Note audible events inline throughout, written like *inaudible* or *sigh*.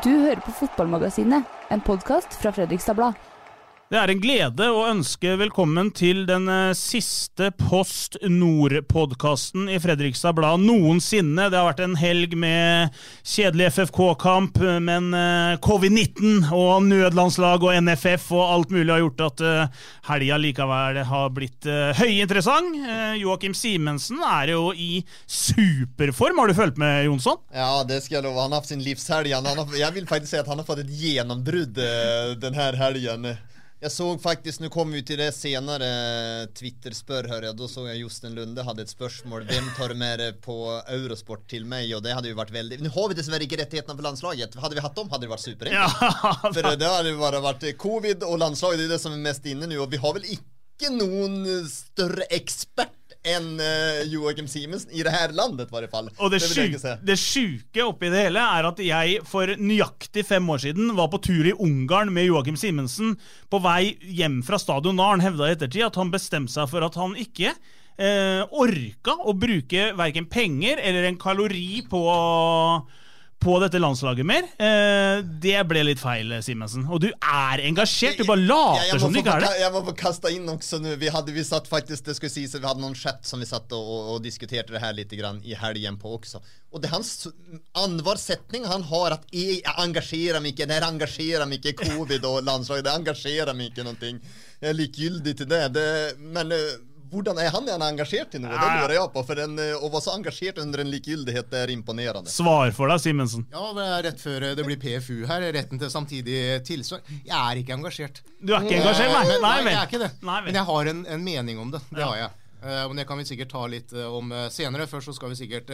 Du hører på Fotballmagasinet, en podkast fra Fredrikstad Blad. Det er en glede å ønske velkommen til den eh, siste Post Nord-podkasten i Fredrikstad Blad noensinne. Det har vært en helg med kjedelig FFK-kamp, men eh, covid-19 og nødlandslag og NFF og alt mulig har gjort at eh, helga likevel har blitt høyinteressant. Joakim Simensen er jo i superform. Har du fulgt med, Jonsson? Ja, det skal jeg love. Han har hatt sin livshelg. Jeg vil faktisk si at han har fått et gjennombrudd denne helgen. Jeg så faktisk, nå kommer vi til det senere, Twitter-spør, hører jeg. Da så jeg Josten Lunde hadde et spørsmål. Hvem tar du med det på Eurosport til meg? Og det hadde jo vært veldig Nå har vi dessverre ikke rettighetene for landslaget. Hadde vi hatt dem, hadde det vært superenkelt. Ja, *laughs* for det hadde bare vært covid og landslaget, det er det som er mest inne nå. Og vi har vel ikke noen større ekspert enn uh, Joakim Simensen i det her landet, i hvert fall. Og det, det, det sjuke oppi det hele er at jeg for nøyaktig fem år siden var på tur i Ungarn med Joakim Simensen på vei hjem fra stadion. Da han hevda i ettertid at han bestemte seg for at han ikke eh, orka å bruke verken penger eller en kalori på på dette landslaget mer. Eh, det ble litt feil, Simensen. Og du er engasjert. Du bare later som du ikke er det. Jeg må få kaste inn også nå. Vi, hadde, vi satt faktisk, det skulle sies, vi hadde noen chat som vi satt og, og, diskuterte det her litt grann i helgen på også. Og det er hans annenhver han har, at jeg engasjerer meg ikke. Det engasjerer meg ikke covid og landslaget. Det engasjerer meg ikke noe. Jeg er likegyldig til det. det men uh, hvordan er han gjerne engasjert i noe? Det lurer jeg på. For en, eh, å være så engasjert under en likegyldighet er imponerende. Svar for deg, Simensen. Ja, det er rett før det blir PFU her. Retten til samtidig tilsvar. Jeg er ikke engasjert. Du er ikke engasjert, nei? Nei, nei jeg er ikke det. Nei, Men jeg har en, en mening om det. Det ja. har jeg. Men det kan vi sikkert ta litt om senere. Først så skal vi sikkert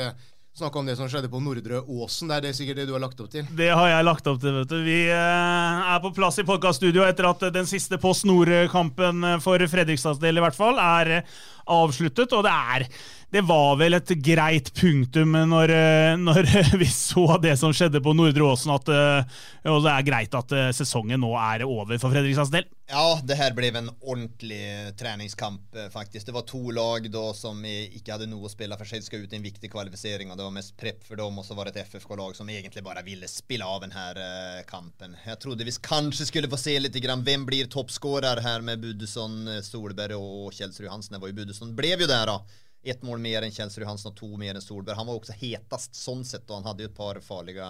snakke om det som skjedde på Nordre Åsen. Det er det sikkert det du har lagt opp til? Det har jeg lagt opp til. vet du. Vi eh, er på plass i podkaststudio etter at den siste Post Nord-kampen for Fredrikstads del i hvert fall er avsluttet. Og det er det var vel et greit punktum når, eh, når, *laughs* vi så det som skjedde på Nordre Åsen, at eh, det er greit at eh, sesongen nå er over for Fredrikstads del. Ja, det her ble en ordentlig treningskamp, faktisk. Det var to lag da som ikke hadde noe å spille for seg, skal ut i en viktig kvalifisering, og det var mest prep for dem, og så var det et FFK-lag som egentlig bare ville spille av denne kampen. Jeg trodde vi kanskje skulle få se litt grann hvem blir toppskårer her med Budesson, Solberg og Kjelsrud Hansen. Det var jo Budesson ble jo der, da ett mål mer än Kjelsrud Hansen og to mer enn Solberg. Han var også hetast sånn sett og han hadde jo et par farlige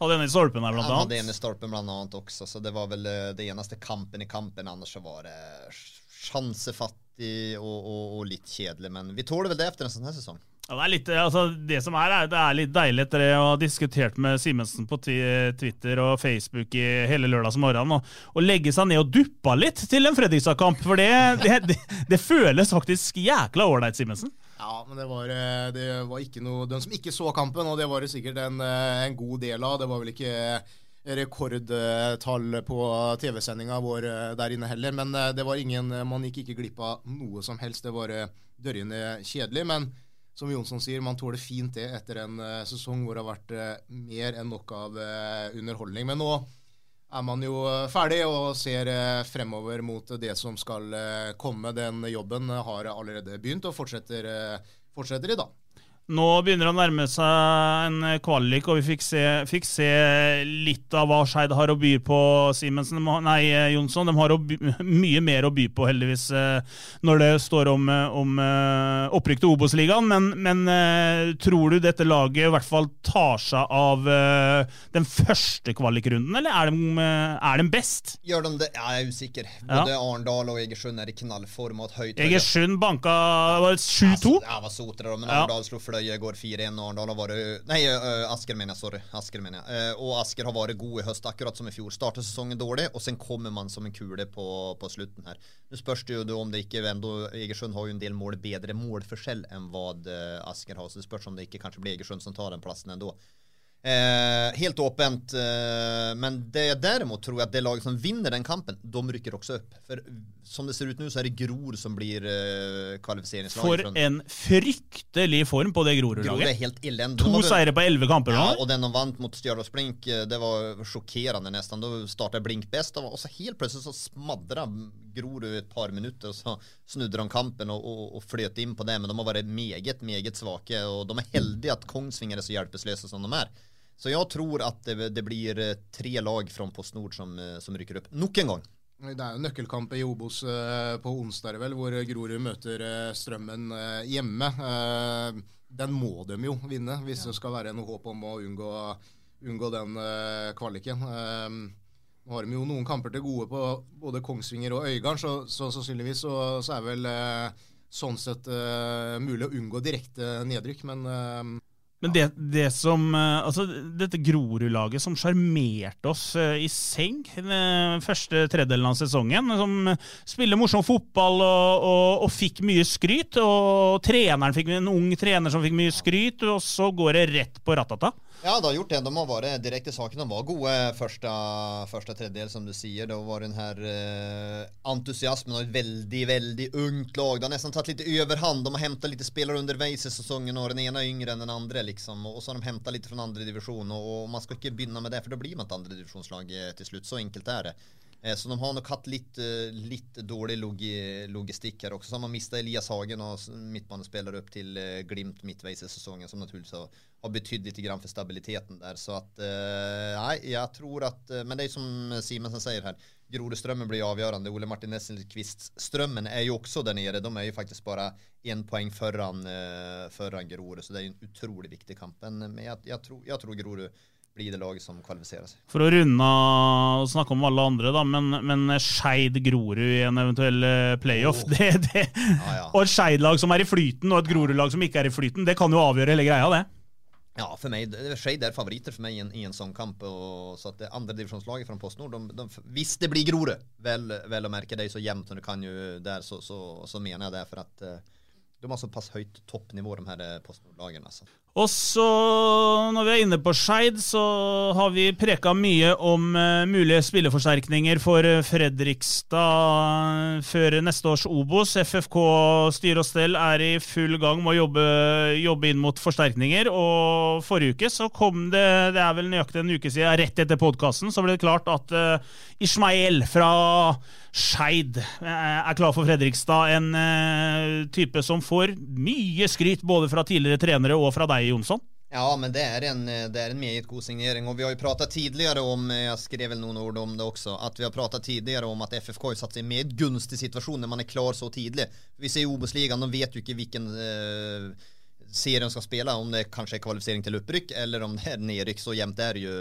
Hadde en i stolpen her, blant annet. Han hadde en i stolpen blant annet også, så det var vel eh, det eneste kampen i kampen. Annars så var det sjansefattig og, og, og litt kjedelig. Men vi tåler vel det etter en sånn her sesong. Ja, det, er litt, altså, det som er, det er litt deilig etter det å ha diskutert med Simensen på Twitter og Facebook i hele lørdagsmorgenen, å legge seg ned og duppa litt til en Fredrikstad-kamp. For det, det, det, det, føles faktisk jækla ålreit, Simensen. Ja, men det var, eh, det var ikke noe Den som ikke så kampen, og det var det sikkert en, eh, en god del av, det var vel ikke rekordtall på TV-sendinga vår eh, der inne heller. Men det var ingen, man gikk ikke glipp av noe som helst. Det var dørgende kjedelig. men som Jonsson sier, man tåler fint det etter en sesong hvor det har vært mer enn nok av underholdning. Men nå er man jo ferdig og ser fremover mot det som skal komme. Den jobben har allerede begynt og fortsetter, fortsetter i dag. Nå begynner det å nærme seg en kvalik, og vi fikk se, fikk se litt av hva Skeid har å by på. Simensen, nei, Jonsson. De har by, *laughs* mye mer å by på, heldigvis, eh, når det står om, om eh, opprykk til Obos-ligaen. Men, men, eh, tror du dette laget i hvert fall tar seg av den første kvalikrunden, eller er de, er de best? Gjør de det? Jeg er usikker. Både ja. Arendal og Egersund er i knallform Egersund banka 7-2? Ja, var sotere, men Arendal slo fløy Fløye går 4-1, og Arendal har vært Nei, Asker mener jeg. Sorry. Asker mener jeg. Og Asker har vært god i høst, akkurat som i fjor. Startet sesongen dårlig, og så kommer man som en kule på, på slutten her. Nå spørs det jo om det ikke Vendo Egersund har jo en del mål bedre målforskjell enn hva Asker har, så det spørs om det ikke kanskje blir Egersund som tar den plassen ennå. Eh, helt åpent. Eh, men det derimot tror jeg at det laget som vinner den kampen, de rykker også opp. For som det ser ut nå, så er det Gror som blir uh, kvalifiseringslaget. For en fryktelig form på det Gror Grorud-laget. helt elendig. To seire på elleve kamper nå. Ja, og den de vant mot Stjørdals Blink, eh, det var sjokkerende nesten. Da startet Blink best, og så helt plutselig så smadra Grorud et par minutter, og så snudde de kampen og, og, og fløt inn på det, men de har vært meget, meget svake, og de er heldige at Kongsvinger er så hjelpeløse som de er. Så jeg tror at det, det blir eh, tre lag fra PostNord som, som rykker opp. Nok en gang. Det er jo nøkkelkamp i Obos eh, på onsdag, vel, hvor Grorud møter eh, Strømmen eh, hjemme. Den må de jo vinne, hvis det skal være noe håp om å unngå, unngå den kvaliken. Nå har de jo noen kamper til gode på både Kongsvinger og Øygarden, så, så sannsynligvis så, så er vel sånn sett mulig å unngå direkte nedrykk, men Men det, det som eh, Altså, dette Grorud-laget som sjarmerte oss eh, i seng den første tredjedelen av sesongen, som spiller morsom fotball og, og, og fikk mye skryt, og treneren fikk en ung trener som fikk mye skryt, og så går det rett på ratata. Ja, det har gjort det. De har vært direkte saken. De var gode første, første tredjedel, som du sier. Det var den her eh, entusiasmen av et veldig, veldig ungt lag. Det har nesten tatt litt overhand. De har hentet litt spillere underveis i sesongen, og den ene er yngre enn den andre. liksom. Og så har de hentet litt fra andre divisjon, og, og man skal ikke begynne med det, for da blir man et andredivisjonslag eh, til slutt. Så enkelt er det. Eh, Så de har nok hatt litt, eh, litt dårlig logi logistikk her også. Så har man mistet Elias Hagen og midtbanespiller opp til eh, Glimt midtveis i sesongen, som naturligvis har, har betydd litt for stabiliteten der. Så at Nei, jeg tror at Men det er som Simensen sier her. Grodestrømmen blir avgjørende. Ole Martin Nesselquist-strømmen er jo også der nede. De er jo faktisk bare én poeng foran, foran Grorud, så det er en utrolig viktig kamp. Men jeg, jeg, tror, jeg tror Grorud blir det laget som kvalifiserer seg. For å runde av og snakke om alle andre, da, men, men Skeid Grorud i en eventuell eh, playoff oh. det, det, Ja, ja. Og et Skeid-lag som er i flyten, og et Grorud-lag som ikke er i flyten, det kan jo avgjøre hele greia, det. Ja, for meg, Skeid er favoritter for meg i en, i en sånn kamp. Og, så at det andre divisjonslaget fra PostNord, de, de, hvis det blir Grorud, vel, vel å merke det er så jevnt som det kan jo der, så, så, så mener jeg det. For at eh, de har såpass høyt toppnivå, de her eh, PostNord-lagene. Altså. Og så, når vi er inne på Skeid, så har vi preka mye om eh, mulige spilleforsterkninger for eh, Fredrikstad før neste års Obos. FFK styre og stell er i full gang med å jobbe, jobbe inn mot forsterkninger. Og forrige uke så kom det, det er vel nøyaktig en uke siden, rett etter podkasten, så ble det klart at uh, Ismael fra Skeid eh, er klar for Fredrikstad. En eh, type som får mye skryt både fra tidligere trenere og fra deg, Jonsson. Ja, men det er en, det er en meget god signering. Og vi har jo pratet tidligere om, jeg skrev vel noen ord om det også, at vi har pratet tidligere om at FFK har satt seg i en gunstig situasjon når man er klar så tidlig. Vi ser i Obos-ligaen, de vet jo ikke hvilken eh, serie de skal spille, om det kanskje er kvalifisering til opprykk, eller om det er nedrykk. Så jevnt er det jo,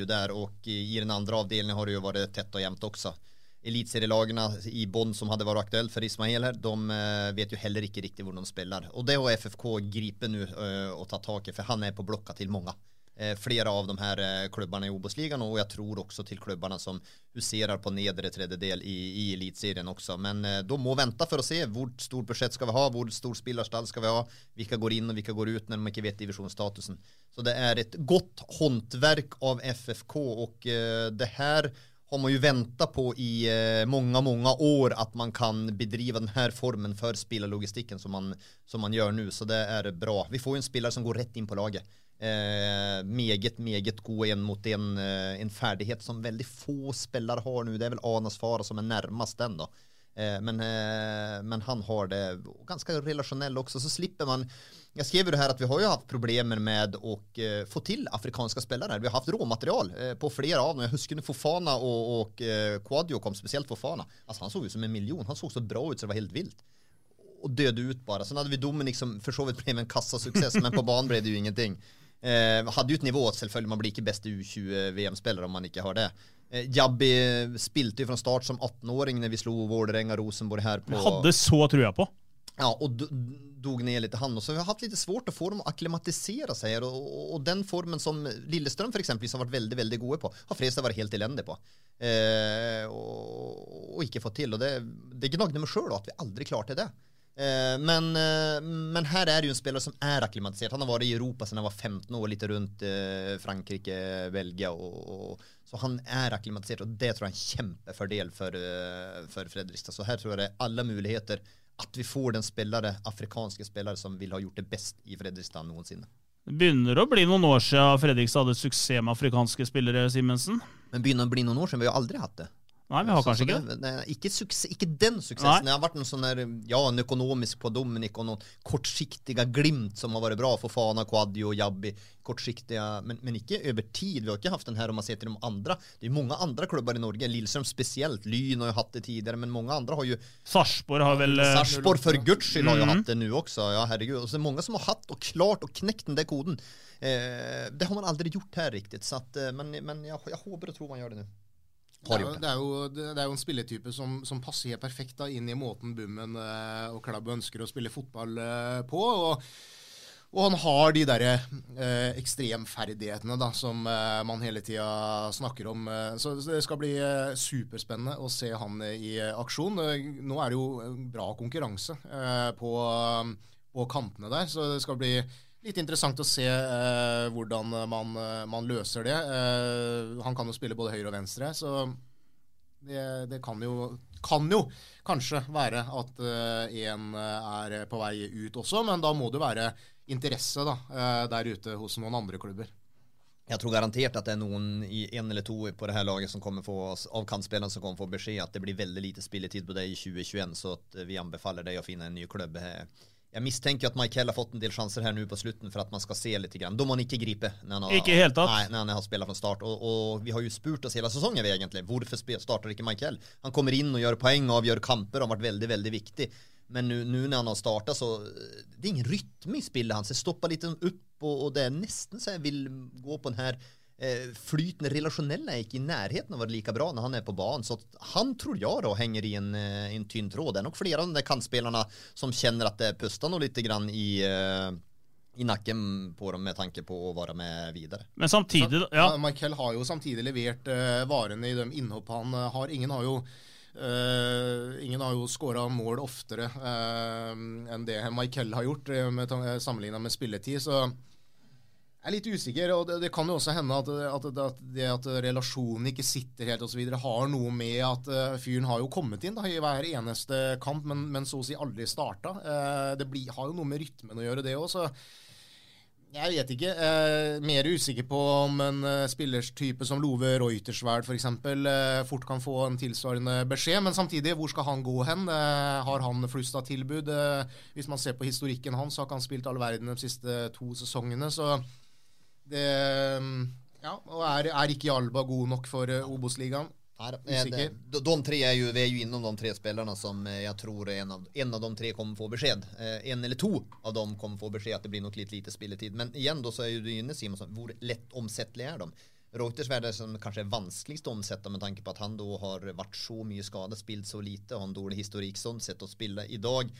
jo der. Og i den andre avdelingen har det jo vært tett og jevnt også. Eliteserielagene i bånn som hadde vært aktuelt for Ismael her, de eh, vet jo heller ikke riktig hvor de spiller. Og det har FFK gripet nå eh, og tatt tak i, for han er på blokka til mange. Eh, flere av de her klubbene i Obos-ligaen, og jeg tror også til klubbene som huserer på nedre tredjedel i, i Eliteserien også. Men de må vente for å se hvor stort budsjett skal vi ha, hvor stor spillerstall skal vi ha, hvilke går inn og hvilke går ut når de ikke vet divisjonsstatusen. Så det er et godt håndverk av FFK, og det her har man ju väntat på i eh, många, många år att man kan bedriva den här formen för spelarlogistiken som man, som man gör nu. Så det är bra. Vi får ju en spelare som går rätt in på laget. Eh, meget, meget god en mot en, eh, en färdighet som väldigt få spelare har nu. Det är väl Anas Fara som är närmast den då. Eh, men, eh, men han har det ganska relationell också. Så slipper man jag skrev ju det här att vi har ju haft problemer med att eh, få till afrikanska spelare. Vi har haft råmaterial på flera av dem. Jag husker Fofana och, och Quadio kom, speciellt Fofana. Alltså han såg ut som en miljon. Han såg så bra ut så det var helt vilt. Och døde ut bara. Sen hade vi Dominik som för så vidt blev en kassasuccess, men på banen blev det ju ingenting. Eh, hadde jo et nivå, selvfølgelig, man blir ikke beste U20-VM-spiller om man ikke har det. Eh, Jabbi spilte jo fra start som 18-åring når vi slo Vålerenga Rosenborg her på... Vi hadde så trua på. Ja, og dog ned litt han. Och så har hatt litt svårt å få dem å akklimatisere seg. Og, og, och, och den formen som Lillestrøm för exempel har vært veldig veldig gode på, har Fredrikstad vært helt elendig på. Eh, og, og, ikke fått til. Og det, det gnagde meg sjøl at vi aldri klarte det. Eh, men, eh, men her er det jo en spiller som er akklimatisert. Han har vært i Europa siden han var 15 år, litt rundt eh, Frankrike, Belgia. Og, og, så han er akklimatisert, og det tror jeg er en kjempefordel for, eh, for Fredrikstad. Så her tror jeg det er alle muligheter at vi får den spillere, afrikanske spillere som vil ha gjort det best i Fredrikstad noensinne. Det begynner å bli noen år siden Fredrikstad hadde suksess med afrikanske spillere, Simensen. Men begynner å bli noen år siden. Vi har aldri hatt det. Nei, vi har kanskje så ikke det. det. Ikke, suksess, ikke den Nei. suksessen. Det har vært noen sånn der, ja, en økonomisk på Dominic og noen kortsiktige glimt som har vært bra for Fana, Quadio Jabbi. Kortsiktige, men, men ikke over tid. Vi har ikke hatt den her om man ser til de andre. Det er mange andre klubber i Norge, Lillestrøm spesielt. Lyn har jo hatt det tidligere, men mange andre har jo Sarpsborg har vel eh, Sarpsborg for guds skyld har jo hatt det nå også. Ja, herregud. Og så er det mange som har hatt og klart å knekke den der koden. Eh, det har man aldri gjort her riktig. Så at, eh, men men jeg, jeg håper og tror man gjør det nå. Det Har er, jo, gjort det. det, er jo, det er jo en spilletype som, som passer helt perfekt da, inn i måten Bummen eh, og Klabb ønsker å spille fotball eh, på. Og, og han har de derre eh, ekstremferdighetene da, som eh, man hele tida snakker om. Eh, så det skal bli eh, superspennende å se han i aksjon. Nå er det jo bra konkurranse på, på kantene der, så det skal bli Litt interessant å se eh, hvordan man, eh, man løser det. Eh, han kan jo spille både høyre og venstre, så det, det kan, jo, kan jo kanskje være at én er på vei ut også, men da må det være interesse da, eh, der ute hos noen andre klubber. Jeg tror garantert at det er noen i en eller to på det her laget som kommer få, av kantspillerne som kommer få beskjed at det blir veldig lite spilletid på deg i 2021, så vi anbefaler deg å finne en ny klubb. Jeg mistenker at Michael har fått en del sjanser her nå på slutten for at man skal se litt. Grann. Da må han ikke gripe. Når han har, Ikke helt tatt. Nei, når han har spilt fra start. Og, og vi har jo spurt oss hele sesongen egentlig. Hvorfor starter ikke Michael? Han kommer inn og gjør poeng og avgjør kamper og har vært veldig, veldig viktig. Men nu, når han har starta, så det er ingen rytme i spillet hans. Jeg stopper litt opp, og, og det er nesten så jeg vil gå på den här eh, flytende relasjonelle er ikke i nærheten av å være like bra når han er på banen. Så at han tror jeg da henger i en, eh, en tynn tråd. Det er nok flere av de kantspillerne som kjenner at det puster noe litt grann i, eh, i nakken på dem med tanke på å være med videre. Men samtidig ja, Ja, Michael har jo samtidig levert eh, varene i de innhopp han eh, har. Ingen har jo Uh, ingen har jo skåra mål oftere uh, enn det Michael har gjort, uh, sammenligna med spilletid. Så jeg er litt usikker. og Det, det kan jo også hende at, at, at det at relasjonen ikke sitter helt osv., har noe med at uh, fyren har jo kommet inn da, i hver eneste kamp, men, men så å si aldri starta. Uh, det blir, har jo noe med rytmen å gjøre, det òg. Jeg vet ikke. Eh, mer usikker på om en eh, spillerstype som Love Reutersverd f.eks. Eh, fort kan få en tilsvarende beskjed. Men samtidig, hvor skal han gå hen? Eh, har han flust av tilbud? Eh, hvis man ser på historikken hans, har ikke han spilt all verden de siste to sesongene. Så det Ja, og er, er ikke Alba god nok for eh, Obos-ligaen? Nei, eh, de, tre er jo, vi er jo innom de tre spillerne som eh, jeg tror en av, en av de tre kommer få beskjed. En eller to av dem kommer få beskjed at det blir nok litt lite spilletid. Men igjen da så er jo du inne Simonsson, hvor lett omsettelige er de? Reuters er som kanskje er vanskeligst å omsette med tanke på at han da har vært så mye skadet, spilt så lite, har en dårlig historikk sånn sett å spille i dag.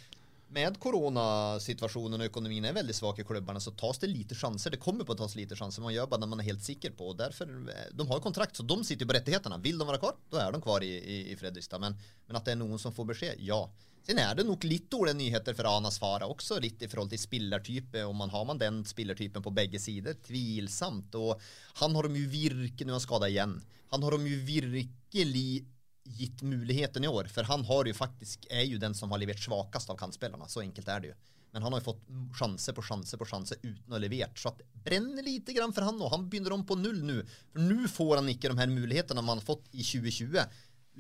Med koronasituasjonen og økonomien er veldig svak i klubbene, så tas det lite sjanser. Det kommer på å tas lite sjanser. Man gjør bare det man er helt sikker på. og derfor, eh, De har jo kontrakt, så de sitter på rettighetene. Vil de være kvar, da er de kvar i, i, i Fredrikstad. Men, men at det er noen som får beskjed, ja. Sen er det nok litt dårlige nyheter for Anas Farah også, litt i forhold til spillertype. Om man har man den spillertypen på begge sider? Tvilsomt. Og han har de jo virkelig Nå er han skada igjen. Han har de jo virkelig gitt muligheten i år, for han har jo faktisk, er jo den som har levert svakest av kantspillerne. Så enkelt er det jo. Men han har jo fått sjanse på sjanse på sjanse uten å ha levert. Så det brenner lite grann for han nå. Han begynner om på null nå. For nå får han ikke de her mulighetene man har fått i 2020.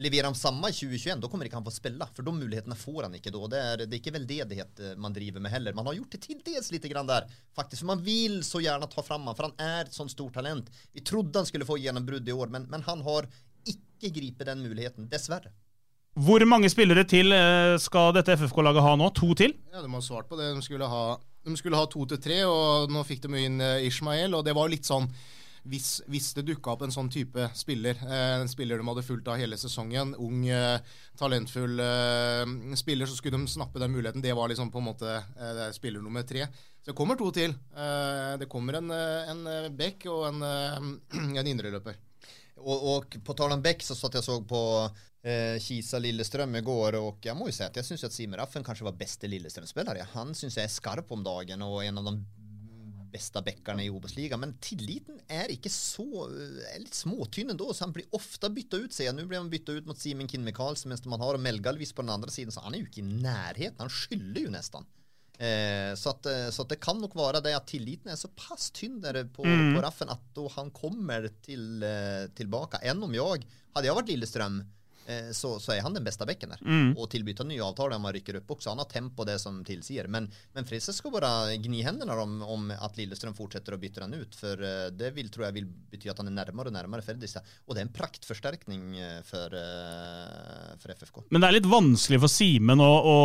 Leverer han samme i 2021, da kommer ikke han få spille. For de mulighetene får han ikke da. Det er, det er ikke veldedighet eh, man driver med heller. Man har gjort det til dels litt der, faktisk. For man vil så gjerne ta fram han, for han er et sånt stort talent. Vi trodde han skulle få gjennombrudd i år, men, men han har ikke gripe den muligheten, dessverre. Hvor mange spillere til eh, skal dette FFK-laget ha nå? To til? Ja, De har svart på det. De skulle ha, de skulle ha to til tre, og nå fikk de inn eh, Ishmael. Og det var litt sånn hvis, hvis det dukka opp en sånn type spiller, eh, en spiller de hadde fulgt av hele sesongen, ung, eh, talentfull eh, spiller, så skulle de snappe den muligheten. Det var liksom på en måte spiller nummer tre. Så det kommer to til. Eh, det kommer en, en bekk og en, *clears throat* en indreløper. Og, og på tal om Beck så satt jeg så på eh, Lillestrøm igår og jeg må jo si at jeg syns Simen Raffen kanskje var beste Lillestrøm-spiller. Han syns jeg er skarp om dagen og en av de beste backerne i Obos-ligaen. Men tilliten er ikke så er litt småtynn ändå, så han blir ofte bytta ut. Ser Nå blir han bytta ut mot Simen Kinn Michaelsen, mens man har Melgalvis på den andre siden, så han er jo ikke i nærheten. Han skylder jo nesten. Eh, så, at, eh, så at det kan nok være det at tilliten er såpass tynn der på, Mm. på Raffen at da han kommer til, eh, tilbake Enn om jeg Hadde jeg vært Lillestrøm, så, så er han den beste bekken der. Mm. Og tilbyr nye avtaler om han rykker opp også. Han har tempo det som tilsier. Men, men Frisse skal bare gni hendene om, om at Lillestrøm fortsetter å bytte han ut. For eh, det vil, tror jeg vil bety at han er nærmere og nærmere Fredrikstad. Og det er en praktforsterkning eh, for, eh, for FFK. Men det er litt vanskelig for Simen å, å,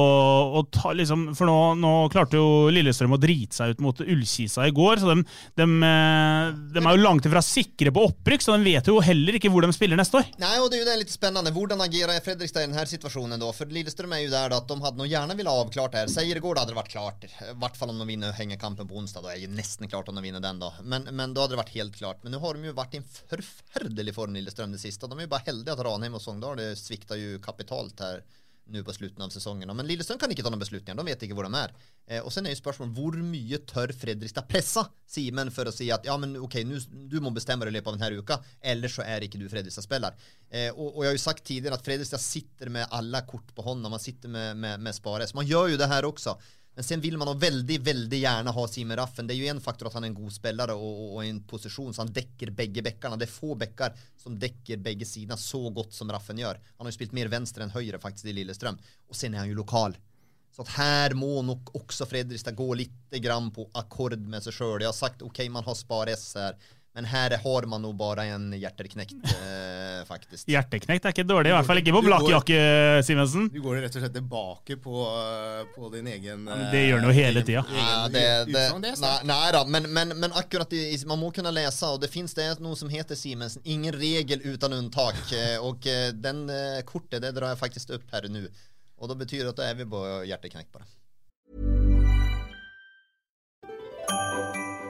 å ta liksom For nå, nå klarte jo Lillestrøm å drite seg ut mot Ullkisa i går, så de, de, eh, de er jo langt ifra sikre på opprykk, så de vet jo heller ikke hvor de spiller neste år. Nei, og det er jo det litt spennende. Hvordan agerer Fredrikstad i denne situasjonen da? For Lillestrøm er jo der at de hadde noe gjerne ville avklart her. Seiergård hadde det vært klart. I hvert fall om de vinner hengekampen på onsdag. Da er det nesten klart om de vinner den, da. Men, men da hadde det vært helt klart. Men nå har de jo vært i en forferdelig form, Lillestrøm, det siste. De er jo bare heldige at Ranheim og Sogndal svikta jo kapitalt her nå på slutten av sesongen. Men Lillestrøm kan ikke ta noen beslutninger. De vet ikke hvor de er. Eh, og sen er jo spørsmålet hvor mye tør Fredrikstad presse Simen for å si at ja, men ok, nu, du må bestemme deg i løpet av denne uka, ellers så er ikke du Fredrikstad-spiller. Eh, og, og jeg har jo sagt tidligere at Fredrikstad sitter med alle kort på hånda. Man sitter med, med, med spares. Man gjør jo det her også. Men sen vill man veldig, veldig gjerne ha Simen Raffen. Det er jo en faktor at han er en god spillere og, og, og en posisjon så han dekker begge bekkene. Det er få bekker som dekker begge sidene så godt som Raffen gjør. Han har jo spilt mer venstre enn høyre faktisk i Lillestrøm. Og sen er han jo lokal. Så at her må nok også Fredrikstad gå litt grann på akkord med seg sjøl. Jeg har sagt ok, man har Spar-S her, men her har man nå bare en hjerteknekt, *laughs* eh, faktisk. Hjerteknekt er ikke dårlig, i hvert fall ikke på blakejakke, Blakkjakke, Simensen. Du går rett og slett tilbake på, eh, på din egen ja, det gjør den jo hele egen- tida. Ja, det, det, utsagn. Det nei, nei da, men, men, men akkurat i, man må kunne lese, og det det noe som heter Simensen, ingen regel uten unntak. eh, Og eh, den eh, kortet det drar jeg faktisk opp her nå. Og da betyr det at da er vi på hjerteknekt bare.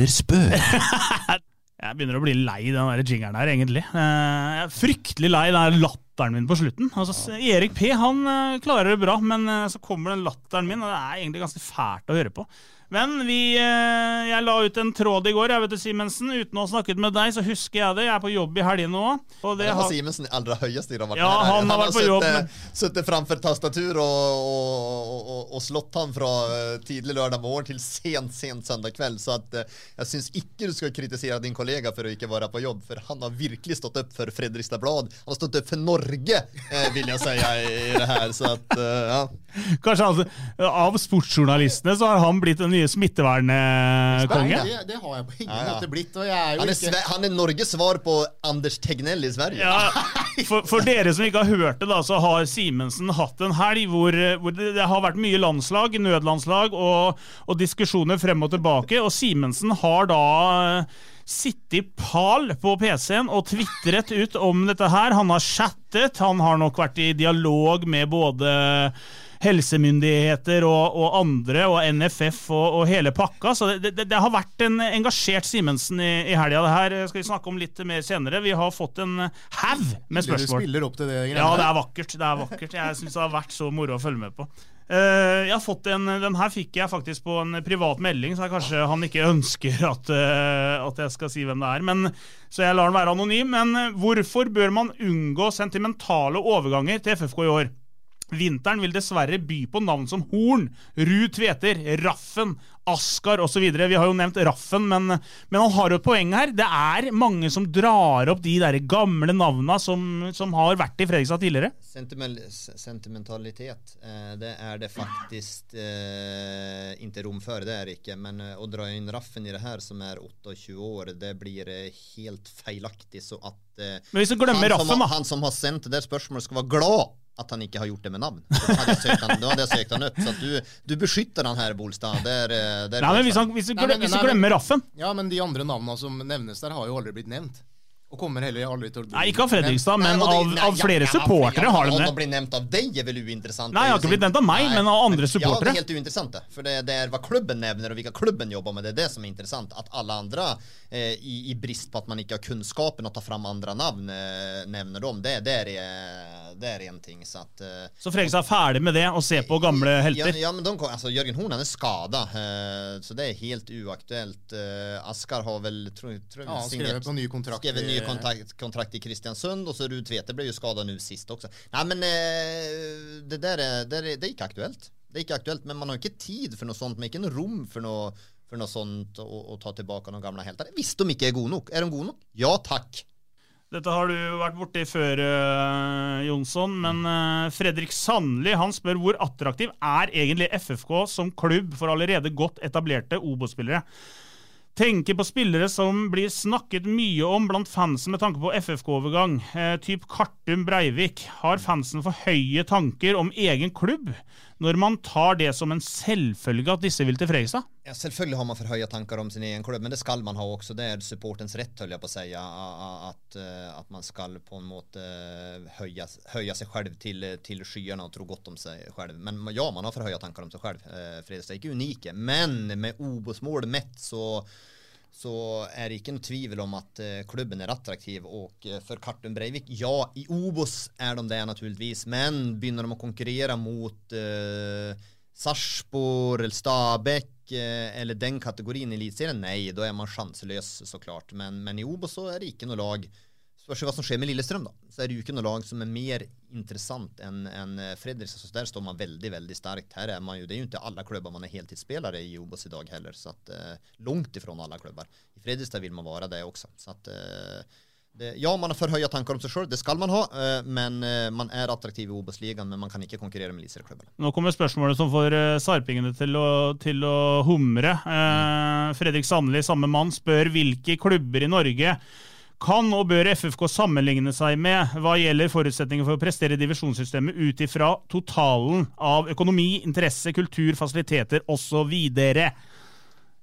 Twitter spør. *laughs* Jeg begynner å bli lei den der jingeren her, egentlig. Eh, Jeg er fryktelig lei den latteren min på slutten. Altså, Erik P han eh, klarer det bra, men eh, så kommer den latteren min, og det er egentlig ganske fælt å høre på. Men vi, eh, jeg la ut en tråd i går, jeg vet du, Simensen. Uten å ha snakket med deg, så husker jeg det. Jeg er på jobb i helgene nå. Og det har, Simensen allra høyeste i Ja, han har vært på jobb, sittet framfor tastatur og, og, og, og slått han fra eh, tidlig lørdag morgen til sent, sent søndag kveld. Så at, eh, jeg syns ikke du skal kritisere din kollega for å ikke være på jobb, for han har virkelig stått opp for Fredrikstad Blad. Han har stått opp for Norge, vil jeg si, i, i det her. Så at, ja. kanskje altså, Av sportsjournalistene så har han blitt den nye smittevernkonge. Det, det har jeg på ingen Ja, ja. måte blitt. Og jeg er jo Han er, ikke han er Norges svar på Anders Tegnell i Sverige. Ja, *laughs* for, for dere som ikke har hørt det, da, så har Simensen hatt en helg hvor, hvor det, det har vært mye landslag, nødlandslag og, og diskusjoner frem og tilbake. Og Simensen har da sittet sittet pal på PC-en og tvitret ut om dette her. Han har chattet, han har nok vært i dialog med både helsemyndigheter og, og andre, og NFF og, og hele pakka. Så det, det, det har vært en engasjert Simensen i, i helga. Det her skal vi snakke om litt mer senere. Vi har fått en haug med spørsmål. spiller opp til det greiene Ja, det er vakkert. det er vakkert. Jeg syns det har vært så moro å følge med på. Eh, jeg har fått en, Den her fikk jeg faktisk på en privat melding, så jeg kanskje han ikke ønsker at, eh, at jeg skal si hvem det er. Men, så jeg lar den være anonym. Men eh, hvorfor bør man unngå sentimentale overganger til FFK i år? Vinteren vil dessverre by på navn som Horn, Ruud Tveter, Raffen, Askar osv. Vi har jo nevnt Raffen, men, men han har jo et poeng her. Det er mange som drar opp de der gamle navna som, som har vært i Fredrikstad tidligere. Sentimental, sentimentalitet, eh, det er det faktisk eh, ikke rom for, det er ikke. Men eh, å dra inn Raffen i det her, som er 28 år, det blir eh, helt feilaktig. Så at eh, han, som, har- han som har sendt det spørsmålet, skal være glad at han ikke har gjort det med navn. Da hadde jeg søkt han, jeg søkt han opp. Så du, du beskytter han her, Bolstad. Der, er, eh, det er Nei, men hvis, han, hvis, du, Nei, men- hvis du glemmer Raffen Ja, men de andre navnene som nevnes der, har jo aldri blitt nevnt. Og kommer heller aldri til å bli Nei, ikke av Fredrikstad, men nei, det- av, nei, av flere ja, supportere ja, har de det. Å bli nevnt av deg, er vel uinteressant. Nei, jeg har ikke blitt nevnt av meg, men av andre supportere. Ja, det er helt uinteressant, det. For det, det er hva klubben nevner, og hvilken klubben jobber med. Det er det som er interessant. At alle andre, eh, i, i brist på at man ikke har kunnskapen å ta fram andre navn, eh, nevner dem, det, det, er, det er en ting. Så at eh, Så Fredrikstad er ferdig med det og ser på gamle helter. Ja, ja men de, altså, Jørgen Horn er skada, eh, så det er helt uaktuelt. Eh, Askar har vel tror, tror, Ja, han signert- skrev på ny kontrakt. Ny i- kontrakt, kontrakt i Kristiansund, og så Ruud Tvete ble jo skada nå sist også. Nei, men eh, det der er, det, er, det ikke aktuelt. Det er ikke aktuelt, men man har ikke tid for noe sånt. Man har ikke noe rom for noe, for noe sånt å, å ta tilbake noen gamle helter. Hvis de ikke er gode nok. Er de gode nok? Ja takk. Dette har du vært borti før, uh, Jonsson, men uh, Fredrik Sandli han spør hvor attraktiv er egentlig FFK som klubb for allerede godt etablerte Obo-spillere. Tenker på spillere som blir snakket mye om blant fansen med tanke på FFK-overgang, eh, typ Kartum Breivik. Har fansen for høye tanker om egen klubb når man tar det som en selvfølge at disse vil til Fredrikstad? Ja, selvfølgelig har man for høye tanker om sin egen klubb, men det skal man ha også. Det er supportens rett, holder jeg på å si. At, eh, at man skal på en måte høye, høye seg selv til, til skyene og tro godt om seg selv. Men ja, man har for høye tanker om seg selv. Eh, Fredrikstad er ikke unike. Men med Obos-mål mett så så er det ikke noe tvil om at eh, klubben er attraktiv. Og eh, for Kartum Breivik, ja, i Obos er de det naturligvis, men begynner de å konkurrere mot eh, Sarpsborg eller Stabæk eh, eller den kategorien i Eliteserien, nei, da er man sjanseløs, så klart. Men, men i Obos så er det ikke noe lag Spørs hva som skjer med Lillestrøm, da. Så er ikke noe lag som er mer interessant enn en Fredrikstad. Så der står man veldig veldig sterkt. Her er man jo, Det er jo ikke alle klubber man er heltidsspillere i Obos i dag heller. så at eh, Langt ifrån alle klubber. I Fredrikstad vil man være det også. Så at eh, det, ja, man har for høye tanker om seg sjøl, det skal man ha. eh, men eh, man er attraktiv i Obos-ligaen, men man kan ikke konkurrere med eliteserieklubbene. Nå kommer spørsmålet som får sarpingene til å, til å humre. Eh, Fredrik Sandli, samme mann, spør hvilke klubber i Norge kan og bør FFK sammenligne seg med hva gjelder forutsetninger for å prestere divisjonssystemet ut ifra totalen av økonomi, interesse, kultur, fasiliteter osv.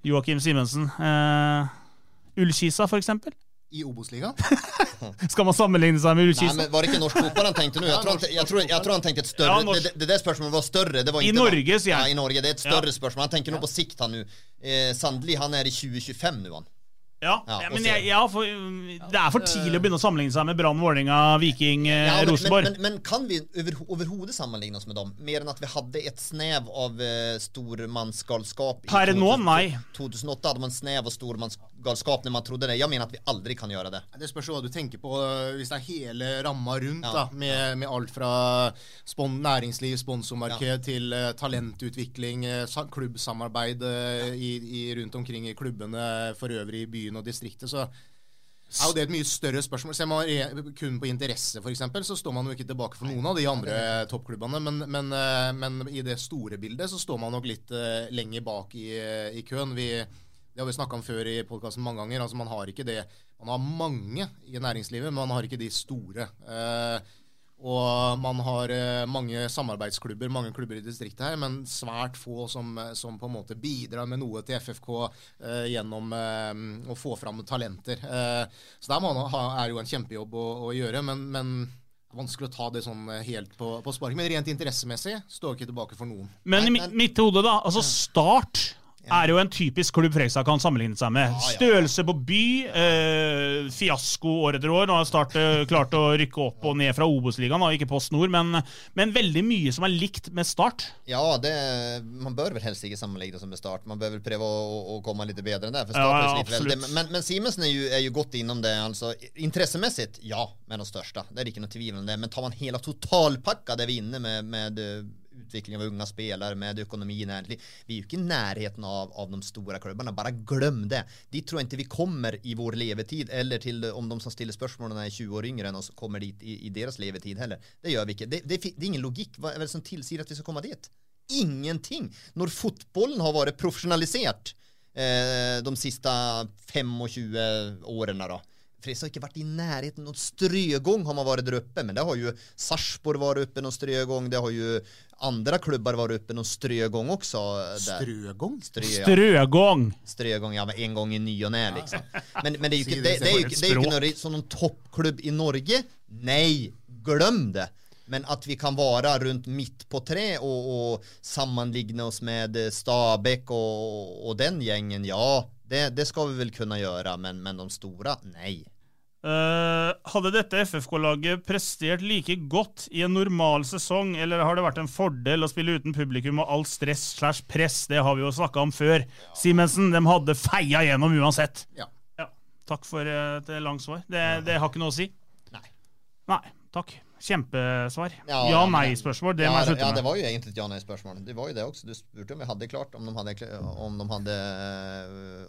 Joakim Simensen. Uh, Ullkisa, for eksempel? I Obos-ligaen? *laughs* Skal man sammenligne seg med Nei, Ullkisa? men Var det ikke norsk fotball han tenkte nå? Jeg tror han, jeg tror, jeg tror han tenkte et større Ja, norsk. det, det, det spørsmålet var større. Det var I Norge, sier Ja, i Norge. Det er et større Ja. spørsmål. Han tenker nå på sikt, han nå. Eh, Sandli han er i 2025 nå, han. Ja, Ja, men jeg, ja, for, det er for tidlig å begynne å sammenligne seg med Brann, Vålerenga, Viking, eh, Ja, men, Rosenborg. men, men, men kan vi over, overhodet sammenligne oss med dem? Mer enn at vi hadde et snev av eh, stormannsgalskap? Per nå, 2000 nei. 2008 hadde man snev av stormannsgalskap når man trodde det. Jeg mener at vi aldri kan gjøre det. Det spørs hva du tenker på øh, hvis det er hele ramma rundt, Ja. da, med, med alt fra spon næringsliv, sponsormarked, til uh, talentutvikling, uh, sa- klubbsamarbeid øh, i, i, rundt omkring i klubbene for øvrig i byen og distriktet. Så er jo det et mye større spørsmål. Ser man kun på interesse, f.eks., så står man jo ikke tilbake for noen av de andre toppklubbene. Men, men, øh, men i det store bildet så står man nok litt øh, lenger bak i, i køen. Vi, det har vi snakka om før i podkasten mange ganger. altså Man har ikke det Man har mange i næringslivet, men man har ikke de store. Eh, og man har eh, mange samarbeidsklubber, mange klubber i distriktet her, men svært få som, eh, som på en måte bidrar med noe til FFK eh, gjennom eh, å få fram talenter. Eh, så der man ha, er jo en kjempejobb å, å gjøre, men, men vanskelig å ta det sånn eh, helt på, på spark. Men rent interessemessig står ikke tilbake for noen. Men i mitt hode, da. Altså, Start er jo en typisk klubb Fredrikstad kan sammenligne seg med. Størrelse på by, eh, fiasko år etter år. Nå har Start eh, klart å rykke opp og ned fra Obos-ligaen, ikke Post Nord, men, men veldig mye som er likt med Start. Ja, det, man bør vel helst ikke sammenligne som med Start. Man bør vel prøve å, å, komme litt bedre enn det. Ja. Men, men Simensen er jo, er jo godt innom det. Altså, Interessemessig, ja, med de største. Det er ikke noe tvil om det. Men tar man hele totalpakka det vi er inne med, med utvikling av unga spelare, med næringsliv. Vi er jo ikke i nærheten av, av de store klubbene. Bare glem det. Dit tror jeg ikke vi kommer i vår levetid, eller til om de som stiller spørsmålene er 20 år yngre enn oss, kommer dit i, i deres levetid heller. Det gjør vi ikke. Det, det, det er ingen logikk. Hva er det som tilsier at vi skal komme dit? Ingenting. Når fotbollen har vært profesjonalisert eh, de siste 25 årene, da. Fredrikstad har ikke vært i nærheten noen strøgång har man vært der oppe, men det har jo Sarpsborg vært oppe noen strøgång, det har jo andre klubber var oppe noen strøgång også. Der. Strøgång? Strø, ja. Strøgång! Strøgång, ja, en gang i ny og ne, liksom. Men, men det er jo ikke, det det, er ikke, et det er jo ikke språk. noe sånn noen toppklubb i Norge. Nei, glem det. Men at vi kan være rundt midt på tre og, og sammenligne oss med eh, Stabæk og, og den gjengen, ja, det, det skal vi vel kunne gjøre, men, men de store, nei. Eh, hadde dette FFK-laget prestert like godt i en normal sesong, eller har det vært en fordel å spille uten publikum og alt stress slash press? Det har vi jo snakka om før. Simensen, de hadde feia gjennom uansett. Ja. Ja, Takk for et langt svar. Det, det har ikke noe å si. Nei. Nei, takk. Kjempesvar. Ja, ja, Ja-nei-spørsmål, det må ja, jeg slutte ja, det var jo egentlig et ja-nei-spørsmål. Det var jo det også. Du spurte om vi hadde klart om de hadde, om de hadde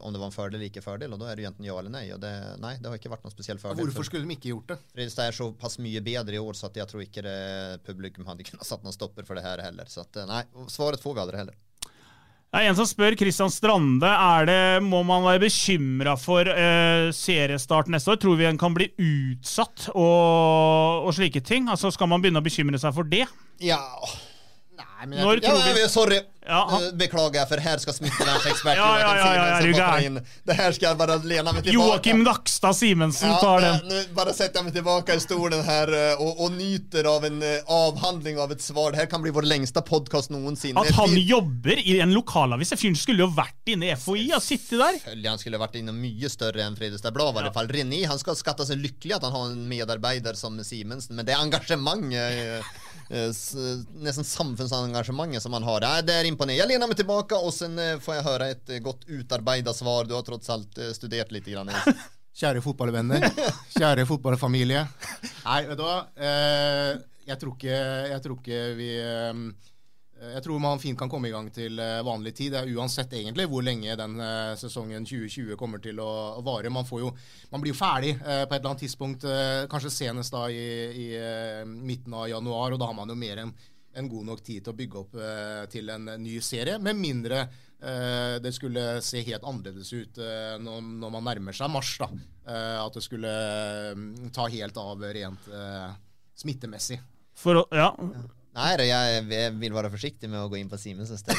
om det var en fordel eller ikke fordel, og da er det enten ja eller nei. Og det, nei, det har ikke vært noen spesiell fordel. Hvorfor skulle de ikke gjort det? Fredrikstad er såpass mye bedre i år, så at jeg tror ikke det, publikum hadde kunnet satt noen stopper for det her heller. Så at, nei, svaret får vi aldri heller. Det er en som spør Kristian Strande er det, må man være bekymra for eh, seriestart neste år. Tror vi en kan bli utsatt og, og slike ting? Altså Skal man begynne å bekymre seg for det? Ja, Nei, men jeg, ja tror sorry. Ja, Eh, Beklager, for her skal smittevernseksperten *laughs* Ja, ja, ja, ja, Simensen? Det her skal jeg bare lene meg tilbake. Joakim Nakstad Simensen Ja, tar eh, den. Nu bare setter jeg meg tilbake i stolen her og, och, och nyter av en eh, avhandling av et svar. Det her kan bli vår lengste podcast noensinne. At han jobber i en lokalavis. Fyren skulle jo vært inne i FHI og sittet der. Selvfølgelig, han skulle vært inne mye større enn Fredrikstad Blad i hvert fall. René han skal skatte seg lykkelig at han har en medarbeider som Simensen, men det engasjementet engasjement. eh, Nesten samfunnsengasjementet som man har, nei, det er imponerende. Jeg lener meg tilbake, og så får jeg høre et eh, godt utarbeidet svar. Du har tross alt eh, studert litt. Grann. Kjære *laughs* fotballvenner, kjære fotballfamilie. Nei, vet du hva. Eh, jeg, tror ikke, jeg tror ikke vi eh, Jeg tror man fint kan komme i gang til eh, vanlig tid. Det er uansett egentlig hvor lenge den eh, sesongen 2020 kommer til å vare. Man, jo, man blir jo ferdig eh, på et eller annet tidspunkt, eh, kanskje senest da i, i eh, midten av januar, og da har man jo mer enn en god nok tid til å bygge opp eh, til en ny serie, med mindre eh, det skulle se helt annerledes ut eh, når, man nærmer seg mars. da. Eh, at det skulle eh, ta helt av rent eh, smittemessig. For å, ja. Nei, jeg, jeg vil være forsiktig med å gå inn på Simensens sted.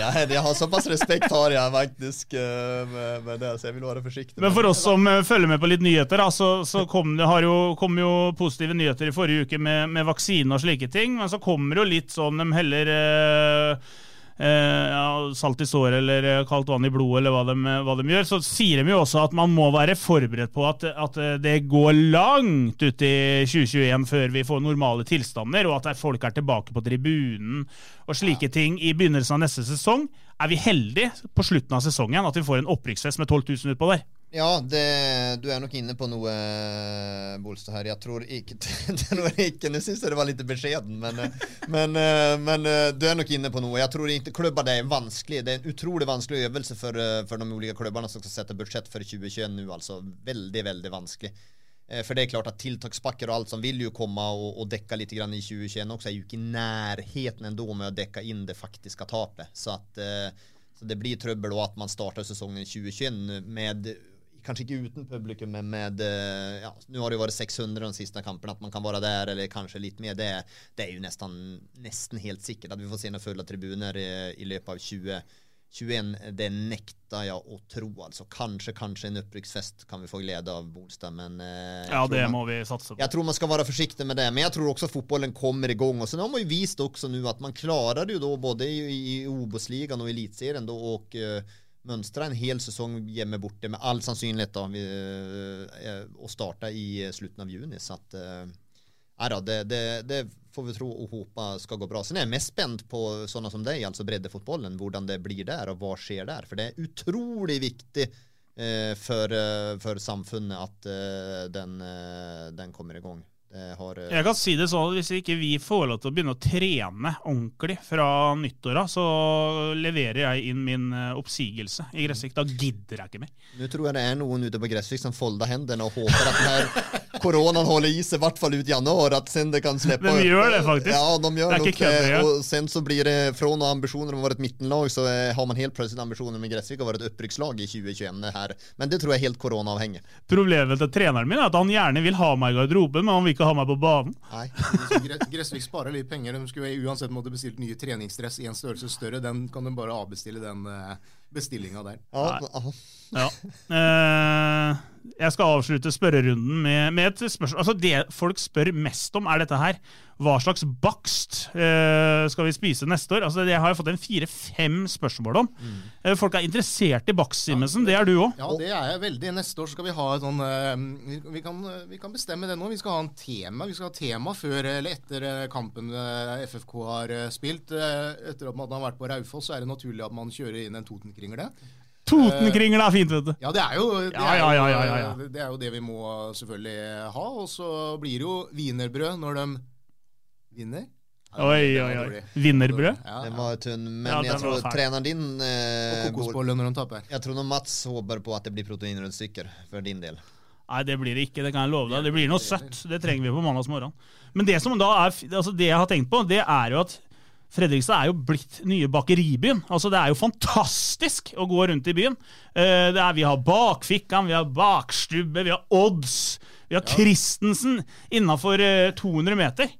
Jeg, jeg har såpass respekt har jeg faktisk eh, med, med det, så jeg vil være forsiktig. Men for oss som eh, følger med på litt nyheter, så, så kom, det, har jo, kom jo positive nyheter i forrige uke med, med vaksine og slike ting. Men så kommer jo litt sånn de heller eh, ja, salt i såret eller eh, kaldt vann i blodet, eller hva de, hva de gjør. Så sier de jo også at man må være forberedt på at, at eh, det går langt ut i 2021 før vi får normale tilstander, og at folk er tilbake på tribunen og slike ting i begynnelsen av neste sesong. Er vi heldige på slutten av sesongen at vi får en opprykksfest med 12 000 utpå der? Ja, det, du er nok inne på noe, Bolstad her. Jeg tror ikke *laughs* tror ikke, Nå syns jeg det var litt beskjeden, men, eh, men, eh, men eh, du er nok inne på noe. Jeg tror ikke klubber det er vanskelig. Det er en utrolig vanskelig øvelse for, for de ulike klubbene som skal sette budsjett for 2021 nå. Altså veldig, veldig vanskelig. For det er klart at tiltakspakker og alt som vil jo komme og, og dekke litt i 2021 også, er jo ikke i nærheten ennå med å dekke inn det faktiske tapet. Så at så det blir trøbbel at man starter sesongen 2021 med Kanskje ikke uten publikum, men med eh, ja, Nå har det jo vært 600 de siste kampene. At man kan være der, eller kanskje litt mer. Det, det er jo nesten, nesten helt sikkert at vi får se noen fulle tribuner i, i løpet av 2021. Det nekter jeg å tro. altså. Kanskje, kanskje en opprykksfest kan vi få glede av, Bolstad, men eh, Ja, det man- må vi satse på. jeg tror man skal være forsiktig med det, men jeg tror også fotballen fotbollen kommer gang. Og så har man jo vist også nå at man klarer jo da både i, i Obos-ligaen og elitserien og och mönstra en hel säsong hjemme borte med all sannsynlighet då, eh, och starta i slutten slutet av juni. Så att, ja, det, det, det får vi tro och håpe ska gå bra. Sen är jag mest spänd på sådana som dig, alltså breddefotbollen, hvordan det blir där och vad sker där. För det är otroligt viktigt eh, eh, för samfunnet att eh, den, eh, den kommer igång. Har, eh, Jeg kan si det sånn at Hvis ikke vi får lov til å begynne å trene ordentlig fra nyttåra, så leverer jeg inn min eh, oppsigelse i Gressvik. Da gidder jeg ikke mer. Nå tror jeg det er noen ute på Gressvik som folder hendene og håper at denne *laughs* koronaen holder i seg, i hvert fall ut januar. at sen det kan slippe. De gjør det faktisk. Ja, de gjør Det er kul, ja. Och sen så blir det, fra ambisjoner om å være et midtenlag, så eh, har man helt plutselig ambisjoner med Gressvik å være et opprykkslag i 2021 her. Men det tror jeg er helt koronaavhengig. Problemet til treneren min er at han gjerne vil ha meg i garderoben, men han vil ikke ha meg på banen. Nei, Gressvik sparer litt penger. De skulle uansett måtte bestilt nye treningsdress i en størrelse større. Den kan de bare avbestille, den uh, bestillinga der. Ja, Nej. Ja. Ja. Eh, jeg skal avslutte spørrerunden med, med et spørsmål. Altså Det folk spør mest om, er dette her. Hva slags bakst eh, skal vi spise neste år? Altså Det har jeg fått en fire-fem spørsmål om. Eh, folk er interessert i bakst, Simensen. Det er du òg. Ja, det er jeg veldig. Neste år skal vi ha et sånn vi, kan, vi kan bestemme det nå. Vi skal ha en tema. Vi skal ha tema før eller etter kampen FFK har spilt. Etter at man har vært på Raufoss, så er det naturlig at man kjører inn en Totenkringle. Totenkringel er fint, vet du. Ja, det er jo det, Ja, er ja, jo, ja, ja, ja. det er jo det vi må selvfølgelig ha. Og så blir det jo wienerbrød når de vinner. Ja, Oi, oi, oi. Vinnerbrød? Ja, Den var tunn, men Ja, jeg tror treneren din... Eh, Og går, kokosbolle når de taper. Jeg tror Mats håper på at det blir proteinrundstykker for din del. Nei, det blir det ikke. Det kan jeg love deg. Det blir noe søtt. Det trenger vi på mandagsmorgen. Men det som da er, altså det jeg har tenkt på, det er jo at Fredrikstad er jo blitt nye bakeribyen. Altså Det er jo fantastisk å gå rundt i byen. Uh, Det er, vi har Bakfikkan, vi har Bakstubbe, vi har Odds, vi har Christensen innafor 200 meter.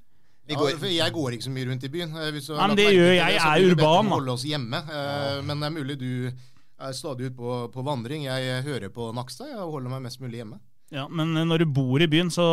Vi Ja, går, jeg går ikke så mye rundt i byen. Eh, Hvis Nei, men det gjør jeg. Jeg er urban. Holde oss hjemme. ja. Men det er mulig du er stadig ute på, på vandring. Jeg hører på Nakstad og holder meg mest mulig hjemme. Ja, Men når du bor i byen, så,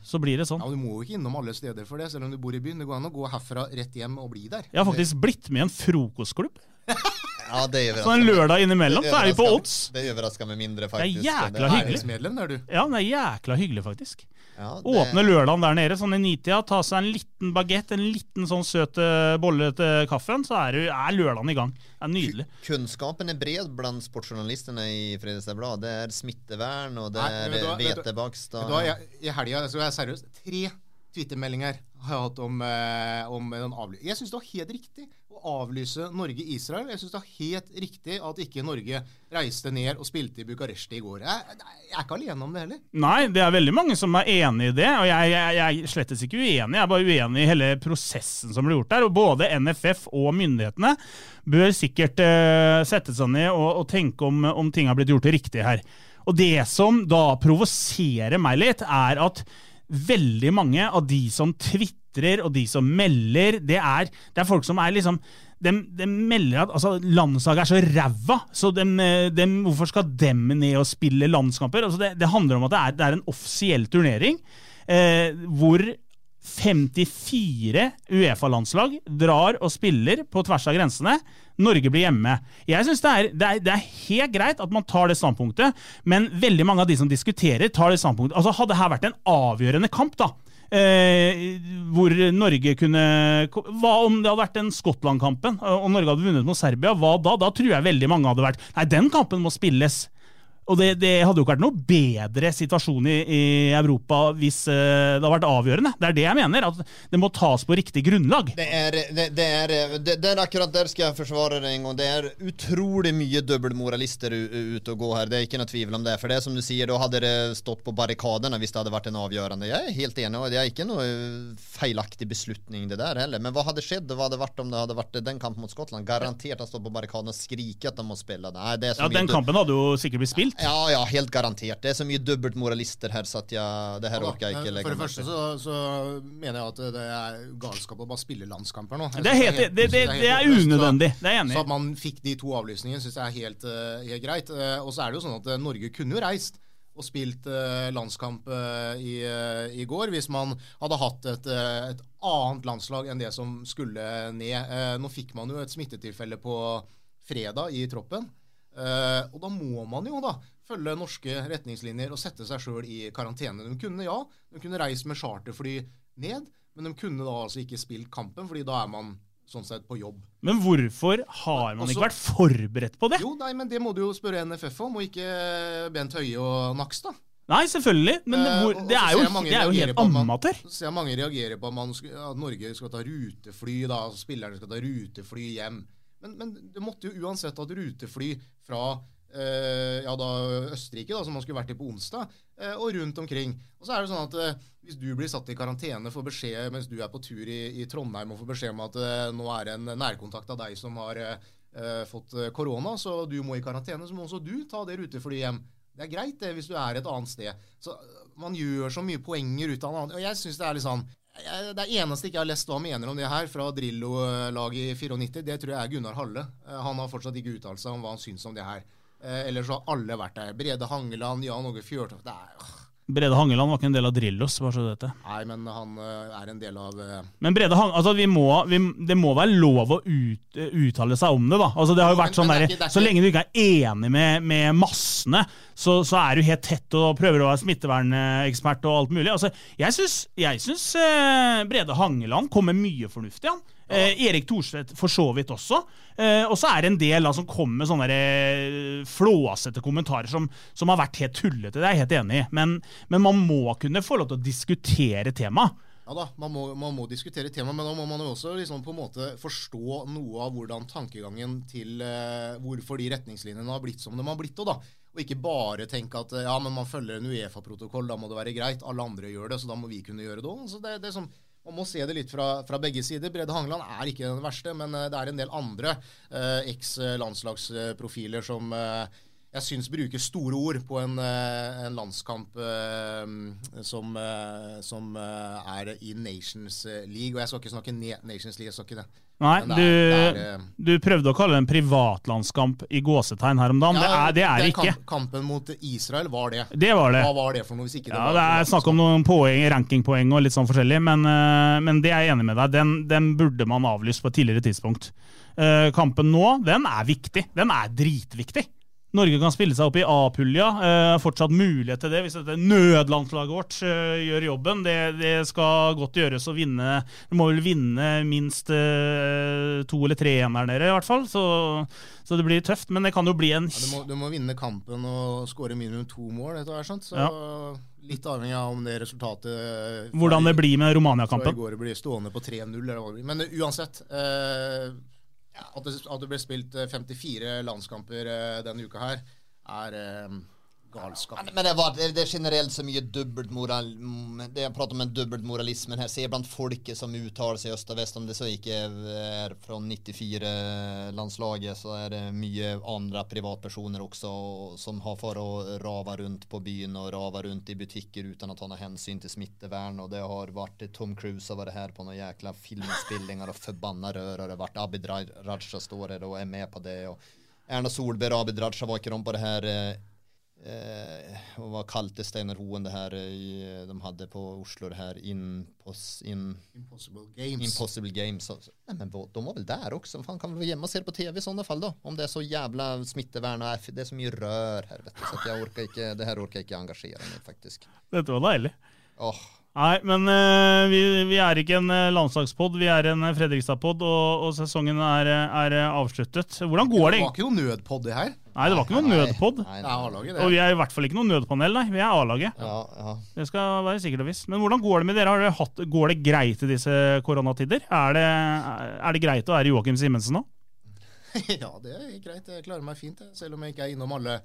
så blir det sånn. Ja, Du må jo ikke innom alle steder for det, selv om du bor i byen. Det går an å gå herfra rett hjem og bli der. Jeg har faktisk blitt med i en frokostklubb. Ja, det är Så en lørdag innimellom så er vi på Odds. Det overrasker meg mindre faktisk. Det er jækla hyggelig. er du. Ja, det er jækla hyggelig, faktisk. Ja, det- Åpne lørdagen der nede, sånn i nitida, ta seg en liten bagett, en liten sånn søt bolle til kaffen, så er, du- er lørdagen i gang. Det er nydelig. Kunnskapen er bred bland sportsjournalistene i Fredrikstad Blad. Det er smittevern, og det er är men då- vet du- vetebakst. Vet du hva, jeg, I helga så er jeg seriøst tre twittermeldinger har jeg hatt om, eh, om den avlysningen. Jeg syns det var helt riktig å avlyse Norge-Israel. Jeg syns det var helt riktig at ikke Norge reiste ned og spilte i Bucuresti i går. Jeg, jeg er ikke alene om det heller. Nei, det er veldig mange som er enig i det, og jeg, jeg, jeg er slettes ikke uenig. Jeg er bare uenig i hele prosessen som ble gjort der. Og både NFF og myndighetene bør sikkert eh, sette seg ned og, og tenke om, om ting har blitt gjort riktig her. Og det som da provoserer meg litt, er at veldig mange av de som tvitrer og de som melder, det er, det er folk som er liksom de, de melder at altså, landslaget er så ræva, så de, de, hvorfor skal dem ned og spille landskamper? Altså, det, det handler om at det er, det er en offisiell turnering eh, hvor 54 Uefa-landslag drar og spiller på tvers av grensene. Norge blir hjemme. Jeg synes det det, det er helt greit at man tar det standpunktet, men veldig mange av de som diskuterer, tar det standpunktet. Altså Hadde dette vært en avgjørende kamp, da, eh, hvor Norge kunne Hva om det hadde vært den Skottland-kampen, og Norge hadde vunnet mot Serbia? Hva da? Da tror jeg veldig mange hadde vært Nei, den kampen må spilles. Og det, det hadde jo ikke vært noe bedre situasjon i, i Europa hvis uh, det hadde vært avgjørende. Det er det jeg mener. At det må tas på riktig grunnlag. Det er, det, det er, er akkurat der skal jeg forsvare det en gang. Det er utrolig mye dobbeltmoralister ute og gå her. Det er ikke noe tvil om det. For det som du sier, da hadde det stått på barrikadene hvis det hadde vært en avgjørende. Jeg er helt enig, og det er ikke noe feilaktig beslutning det der heller. Men hva hadde skjedd? Hva hadde vært om det hadde vært den kampen mot Skottland? Garantert hadde stått på barrikadene og skriket at de må spille. Nei, det så Ja, Den kampen hadde jo sikkert blitt spilt. Ja, ja, helt garantert. Det er så mye dobbeltmoralister her, så at jeg, det her Ja orker jeg ikke legge For det første så, så mener jeg at det er galskap å bare spille landskamper nå. Det er, helt, det, det, det, det er unødvendig. Det er jeg enig Så at man fikk de to avlysningene, syns jeg er helt, eh, helt greit. Eh, og så er det jo sånn at eh, Norge kunne jo reist og spilt eh, landskamp eh, i, i går hvis man hadde hatt et, et annet landslag enn det som skulle ned. Eh, nå fikk man jo et smittetilfelle på fredag i troppen. Eh, og da må man jo da følge norske retningslinjer og sette seg sjøl i karantene. De kunne ja, de kunne reist med charterfly ned, men de kunne da altså ikke spilt kampen, fordi da er man sånn sett på jobb. Men hvorfor har man Også- ikke vært forberedt på det? Jo, nei, men det må du jo spørre NFF om, og ikke Bent Høie og Nakstad. Nei, selvfølgelig, men det, hvor, og- og det er jo, det er jo helt amatør. Så ser jeg mange reagerer på at, man, at Norge skal ta rutefly, da, spillerne skal ta rutefly hjem. Men, men det måtte jo uansett ha et rutefly fra eh, ja, da, Østerrike, da, som man skulle vært i på onsdag, eh, og rundt omkring. Og så er det sånn at eh, Hvis du blir satt i karantene, får beskjed mens du er på tur i, i Trondheim og får beskjed om at eh, nå er det en nærkontakt av deg som har eh, eh, fått korona, så du må i karantene, så må også du ta det ruteflyet hjem. Det er greit det hvis du er et annet sted. Så Man gjør så mye poenger ut av det. Og jeg synes det er litt sånn Det eneste ikke jeg har lest hva han mener om det her fra Drillo-laget i 94, det tror jeg er Gunnar Halle. Eh, Han har fortsatt ikke uttalt seg om hva han syns om det her. Eh, Ellers har alle vært der. Brede Hangeland, Jan Åge Fjørtoft Brede Hangeland var ikke en del av Drillos, bare så du vet det. Nei, men han øh, er en del av øh, Men Brede Hang, altså vi må, vi, det må være lov å ut, uttale seg om det, da. Altså det har jo vært sånn er der, er Så lenge du ikke er enig med, med massene, så, så er du helt tett og prøver å være smittevernekspert og alt mulig. Altså, jeg syns, eh, Brede Hangeland kommer mye fornuftig, han. Eh, Erik Thorstvedt for så vidt også. Eh, og så er det en del da, som kommer med sånne eh, flåsete kommentarer som, som har vært helt tullete. Det er jeg helt enig i. Men, men man må kunne få lov til å diskutere temaet. Ja da, man må, man må diskutere temaet, men da må man jo også liksom på en måte forstå noe av hvordan tankegangen til eh, hvorfor de retningslinjene har blitt som de har blitt. Og, da. og ikke bare tenke at eh, ja, men man følger en Uefa-protokoll, da må det være greit. Alle andre gjør det, så da må vi kunne gjøre det òg. Altså, det, det er som, man må se det litt fra, fra begge sider. Brede Hangeland er ikke den verste, men eh, det er en del andre eh, eks-landslagsprofiler som eh, jeg syns bruker store ord på en, eh, en landskamp eh, som, eh, som er i Nations League. Og jeg skal ikke snakke Nations League, jeg skal ikke det. Nei, er, du, er- eh, du prøvde å kalle det en privatlandskamp i gåsetegn her om dagen. det, er, det er ikke. kampen mot Israel var det. Det var det. Hva var det for noe hvis ikke det Ja, var det er snakk om noen poeng, rankingpoeng og litt sånn forskjellig, men, eh, men det er jeg enig med deg. Den, den burde man avlyst på et tidligere tidspunkt. Eh, kampen nå, den er viktig. Den er dritviktig. Norge kan spille seg opp i A-pulja. Eh, fortsatt mulighet til det hvis dette nødlandslaget vårt eh, gjør jobben. Det, det skal godt gjøres å vinne. Vi må vel vinne minst eh, to eller tre igjen der nede, i hvert fall. Så, så det blir tøft. Men det kan jo bli en Ja, du, må, du må vinne kampen og skåre minimum to mål etter hvert. sånt, Så Ja. litt avhengig av om det resultatet hvordan det blir med Romania-kampen. Romania-kampen. går blir stående på 3-0. eller hva det blir. Men uansett eh, at, det, at det ble spilt eh, 54 landskamper eh, denne uka her, er eh, galskap. Men det, var, det er generelt så mye dobbeltmoral Det jeg prater om en dubbelmoralismen her. Se blant folket som uttaler seg i øst og vest, om det så ikke er fra 94-landslaget, så er det mye andre privatpersoner også som har for å rave rundt på byen og rave rundt i butikker uten å ta noe hensyn til smittevern. Og det har vært Tom Cruise har vært her på noen jækla filmspillinger og forbanna rør, og det har vært Abid Raja står her og er med på det. og Erna Solberg og Abid Raja var ikke de på det her eh, Eh, och vad kalte Steinar Hoen det här i, de hade på Oslo det här Impos, in, Impossible Games. Impossible Games. Så, nej men de var väl där också. Fan kan vi vara hemma och se det på tv i sådana fall då? Om det är så jävla smittevärn och F- det är så mycket rör här vet du, så att jag orkar inte, det här orkar jag inte engagera mig i, faktiskt. Dette var deilig. Oh. Nei, men uh, vi, vi er ikke en uh, landslagspod, vi er en uh, Fredrikstad-pod, og, og sesongen er, eh, er eh, avsluttet. Hvordan går det? Det var ikke noe nødpod, det her. Nei, det var ikke noen nødpod. Og vi er i hvert fall ikke noe nødpanel, nei. Vi er A-laget. Ja, ja. Det skal være sikkert og visst. Men hvordan går det med dere? Har dere hatt, går det greit i disse koronatider? Er det, er det greit å være Joakim Simensen nå? *laughs* ja, det er greit. Jeg klarer meg fint. Selv om jeg ikke er innom alle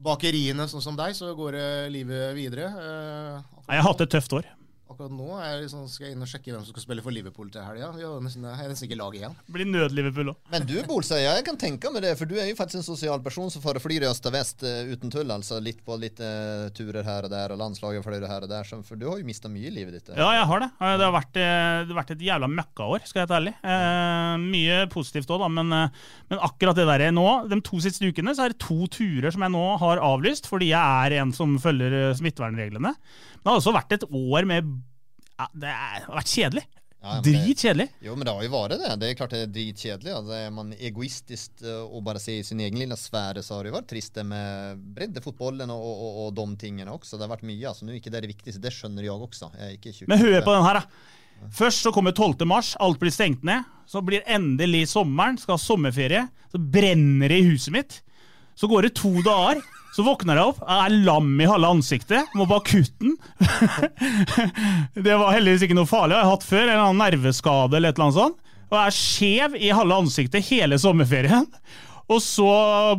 bakeriene sånn som deg, så går eh, livet videre. Eh, Nei, Jeg har hatt et tøft år. Akkurat nå er jeg liksom, skal jeg inn og sjekke hvem som skal spille for Liverpool til helga. Vi har nesten, jeg nesten ikke lag igjen. Blir nød-Liverpool òg. Men du Bolsa, jeg kan tenke meg det, for du er jo faktisk en sosial person som föreflyr i øst og vest eh, uten tull, altså Litt på litt uh, turer her og der, og landslaget flyr her og der. så, for du har jo mista mye i livet ditt. eh. Ja, jeg har det. Det har vært, det har vært et jævla møkkaår, skal jeg være ærlig. Eh, mye positivt òg, da, men, men akkurat det der nå, de to siste ukene, så er det to turer som jeg nå har avlyst, fordi jeg er en som følger smittevernreglene. Men det har også vært et år med ja, Det har vært kjedelig. Ja, det- Dritkjedelig. Jo men det har jo vært det. Det er klart det er dritkjedelig. Altså, er man egoistisk og bare ser i sin egen lille sfære, så har det jo vært trist det med breddefotballen og, og, og, de tingene også. Det har vært mye. altså. Nå er ikke det det viktigste, det skjønner jeg også. Jeg er ikke. Men hør på den her, da. Først så kommer 12. mars, alt blir stengt ned. Så blir endelig sommeren, skal ha sommerferie. Så brenner det i huset mitt. Så går det to dager. Så våkner jeg opp, jeg er lam i halve ansiktet, må bare kutte den. *laughs* det var heldigvis ikke noe farlig, jeg har hatt før, en eller annen nerveskade eller et eller annet sånt. Og jeg er skjev i halve ansiktet hele sommerferien. Og så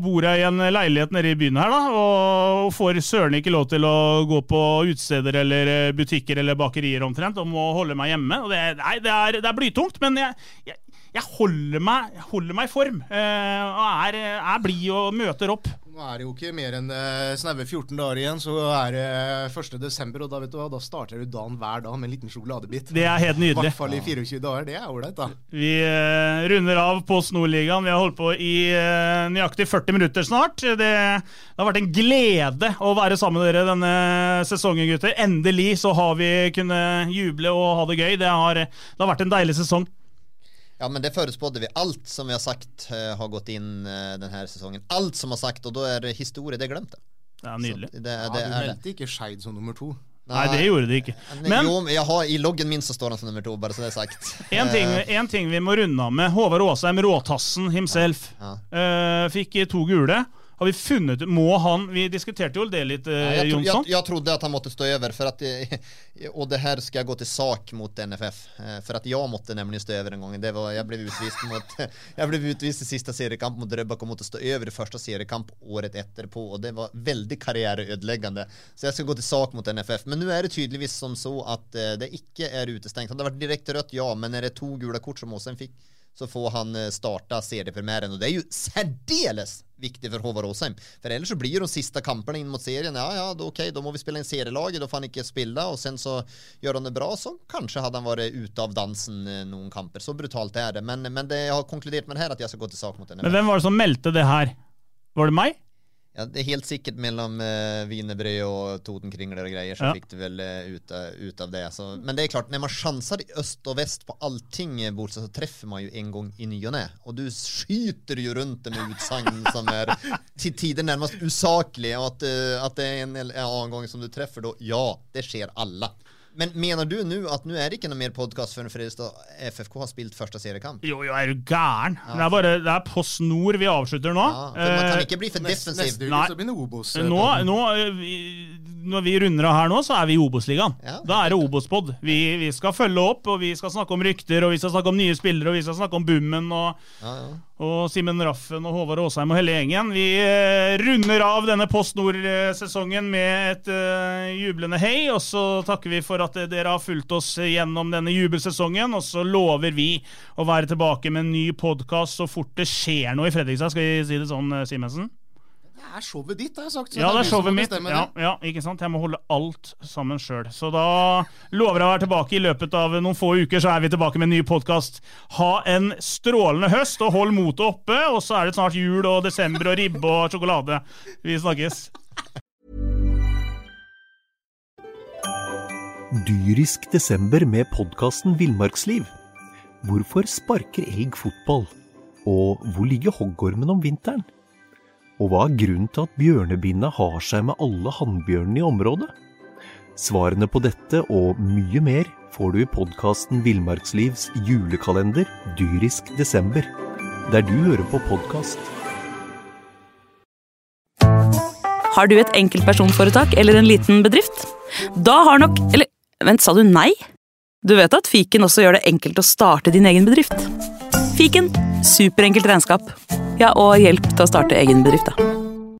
bor jeg i en leilighet nede i byen her, da, og får søren ikke lov til å gå på utesteder eller butikker eller bakerier omtrent, og må holde meg hjemme. Det, nei, det, er, det er blytungt, men jeg, jeg, holder meg, holder meg, i form. Eh, og er, er blid og møter opp. Nå er det jo ikke mer enn uh, snaue 14 dager igjen, så er det uh, 1. desember, og da vet du hva, da starter du dagen hver dag med en liten sjokoladebit. Det er helt nydelig. I hvert fall i 24 dager. Det er ålreit, da. Vi uh, runder av på Snorligaen. Vi har holdt på i nøyaktig 40 minutter snart. Det, det, har vært en glede å være sammen med dere denne sesongen, gutter. Endelig så har vi kunnet juble og ha det gøy. Det har, det har vært en deilig sesong. Ja, men det förutspådde vi. Allt som vi har sagt uh, har gått inn uh, sesongen. Alt. Som har sagt, og da er det historie, det glemte. Ja, nydelig. Det, det, ja, du meldte ikke Skeid som nummer to. Nei, det gjorde det ikke. Men jo, har, i loggen min så står han som nummer to, bare så det er sagt. *laughs* En ting, eh. en ting vi må runde av med. Håvard Aasheim, råtassen himself, ja. Ja. Uh, fikk to gule. Har vi funnet Må han Vi diskuterte jo det litt, eh, jeg, Jonsson. Jeg, jeg, trodde at han måtte stå over, for at og det her skal gå til sak mot NFF. Eh, for at jeg måtte nemlig stå over en gang. Det var, jeg ble utvist mot *laughs* Jeg ble utvist i siste seriekamp mot Drøbak og måtte stå over i første seriekamp året etterpå. Og det var veldig karriereødeleggende. Så jeg skal gå til sak mot NFF. Men nå er det tydeligvis som så at eh, det ikke er utestengt. Det hadde vært direkte rødt, ja, men er det to gule kort som Åsen fikk så får han eh, starta seriepremiären Og det er jo särdeles viktigt for Håvard Åsheim. For ellers så blir de siste kampene inn mot serien, ja ja, da, ok, da må vi spille inn serielaget, da får han ikke spille, og sen så gjør han det bra, så kanskje hadde han vært ute av dansen eh, noen kamper. Så brutalt er det. Men, men det, jeg har konkludert med det her at jeg skal gå til sak mot NFF. Men hvem var det som meldte det her? Var det meg? Ja, det er helt sikkert mellom eh, wienerbrød og Totenkringler og greier, så ja. fikk du vel uh, ut, ut, av det. Så, men det er klart, når man sjanser i øst og vest på allting, bortsett, så treffer man jo en gang i ny og ne. Og du skyter jo rundt det med utsagn som er til tider nærmest usaklige, og at, uh, at det er en, en annen gang som du treffer, da ja, det skjer alle. Men mener du nå at nå er det ikke noe mer podkast før Fredrikstad FFK har spilt første seriekamp? Jo, jo, er du gæren? Ja. Det er bare det er Post Nord vi avslutter nå. Ja, for Man kan ikke bli for defensiv. Neste uke så begynner Obos. Nå, nå, når vi runder av her nå, så er vi i Obos-ligaen. Ja. Da er det Obos-pod. Vi, vi, skal følge opp, og vi skal snakke om rykter, og vi skal snakke om nye spillere, og vi skal snakke om boomen. og, ja, ja. Og Simen Raffen og Håvard Aasheim og hele gjengen. Vi uh, runder av denne Post Nord-sesongen med et uh, jublende hei, og så takker vi for at dere har fulgt oss gjennom denne jubelsesongen, og så lover vi å være tilbake med en ny podkast så fort det skjer noe i Fredrikstad. Skal vi si det sånn, Simensen? Det er showet ditt, har jeg sagt. ja, det er showet mitt. Ja, ja, ikke sant? Jeg må holde alt sammen sjøl. Så da lover jeg å være tilbake i løpet av noen få uker, så er vi tilbake med en ny podkast. Ha en strålende høst, og hold motet oppe. Og så er det snart jul og desember og ribbe og sjokolade. Vi snakkes. Dyrisk desember med podkasten Villmarksliv. Hvorfor sparker elg fotball? Og hvor ligger hoggormen om vinteren? Og hva er grunnen til at bjørnebinna har seg med alle hannbjørnene i området? Svarene på dette og mye mer får du i podkasten Villmarkslivs julekalender dyrisk desember, der du hører på podkast. Har du et enkeltpersonforetak eller en liten bedrift? Da har nok Eller vent, sa du nei? Du vet at fiken også gjør det enkelt å starte din egen bedrift? Fiken superenkelt regnskap ja, og hjelp til å starte egen bedrift. da.